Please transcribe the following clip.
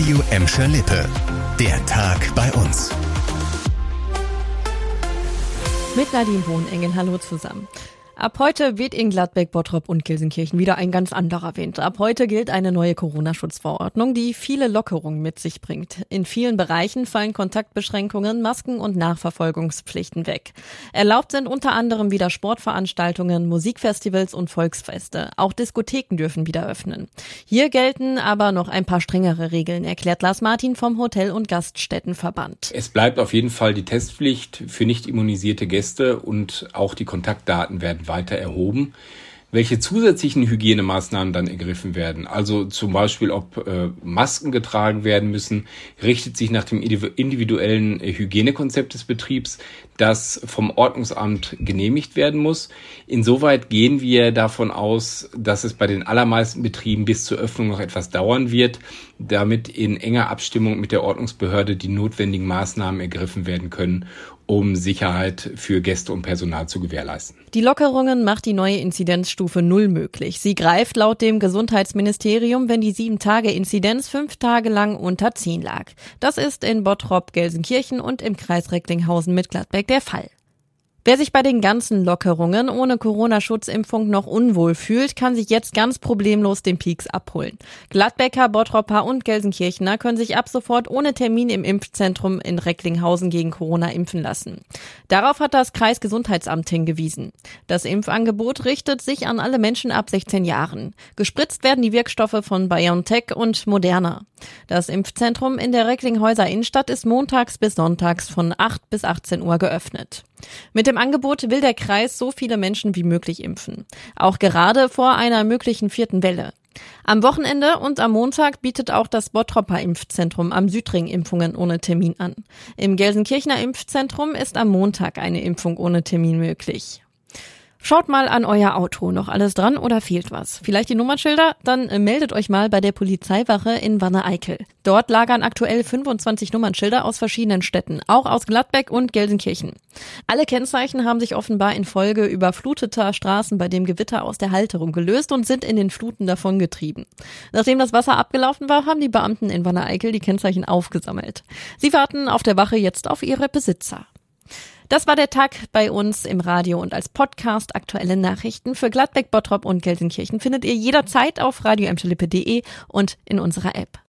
Radio Emscher Lippe. Der Tag bei uns. Mit Nadine Wohnengel, hallo zusammen. Ab heute wird in Gladbeck, Bottrop und Gelsenkirchen wieder ein ganz anderer Wind. Ab heute gilt eine neue Corona-Schutzverordnung, die viele Lockerungen mit sich bringt. In vielen Bereichen fallen Kontaktbeschränkungen, Masken und Nachverfolgungspflichten weg. Erlaubt sind unter anderem wieder Sportveranstaltungen, Musikfestivals und Volksfeste. Auch Diskotheken dürfen wieder öffnen. Hier gelten aber noch ein paar strengere Regeln, erklärt Lars Martin vom Hotel- und Gaststättenverband. Es bleibt auf jeden Fall die Testpflicht für nicht immunisierte Gäste und auch die Kontaktdaten werden weiter erhoben. Welche zusätzlichen Hygienemaßnahmen dann ergriffen werden, also zum Beispiel ob äh, Masken getragen werden müssen, richtet sich nach dem individuellen Hygienekonzept des Betriebs, das vom Ordnungsamt genehmigt werden muss. Insoweit gehen wir davon aus, dass es bei den allermeisten Betrieben bis zur Öffnung noch etwas dauern wird, damit in enger Abstimmung mit der Ordnungsbehörde die notwendigen Maßnahmen ergriffen werden können, um Sicherheit für Gäste und Personal zu gewährleisten. Die Lockerungen macht die neue Inzidenzstufe Null möglich. Sie greift laut dem Gesundheitsministerium, wenn die sieben Tage Inzidenz fünf Tage lang unter zehn lag. Das ist in Bottrop, Gelsenkirchen und im Kreis Recklinghausen mit Gladbeck der Fall. Wer sich bei den ganzen Lockerungen ohne Corona-Schutzimpfung noch unwohl fühlt, kann sich jetzt ganz problemlos den Peaks abholen. Gladbecker, Bottropper und Gelsenkirchener können sich ab sofort ohne Termin im Impfzentrum in Recklinghausen gegen Corona impfen lassen. Darauf hat das Kreisgesundheitsamt hingewiesen. Das Impfangebot richtet sich an alle Menschen ab 16 Jahren. Gespritzt werden die Wirkstoffe von BioNTech und Moderna. Das Impfzentrum in der Recklinghäuser Innenstadt ist montags bis sonntags von 8 bis 18 Uhr geöffnet. Mit dem Angebot will der Kreis so viele Menschen wie möglich impfen. Auch gerade vor einer möglichen vierten Welle. Am Wochenende und am Montag bietet auch das Bottropper Impfzentrum am Südring Impfungen ohne Termin an. Im Gelsenkirchener Impfzentrum ist am Montag eine Impfung ohne Termin möglich. Schaut mal an euer Auto. Noch alles dran oder fehlt was? Vielleicht die Nummernschilder? Dann äh, meldet euch mal bei der Polizeiwache in Wanne-Eickel. Dort lagern aktuell 25 Nummernschilder aus verschiedenen Städten, auch aus Gladbeck und Gelsenkirchen. Alle Kennzeichen haben sich offenbar infolge überfluteter Straßen bei dem Gewitter aus der Halterung gelöst und sind in den Fluten davongetrieben. Nachdem das Wasser abgelaufen war, haben die Beamten in Wanne-Eickel die Kennzeichen aufgesammelt. Sie warten auf der Wache jetzt auf ihre Besitzer. Das war der Tag bei uns im Radio und als Podcast aktuelle Nachrichten für Gladbeck, Bottrop und Gelsenkirchen findet ihr jederzeit auf radioemschalippe.de und in unserer App.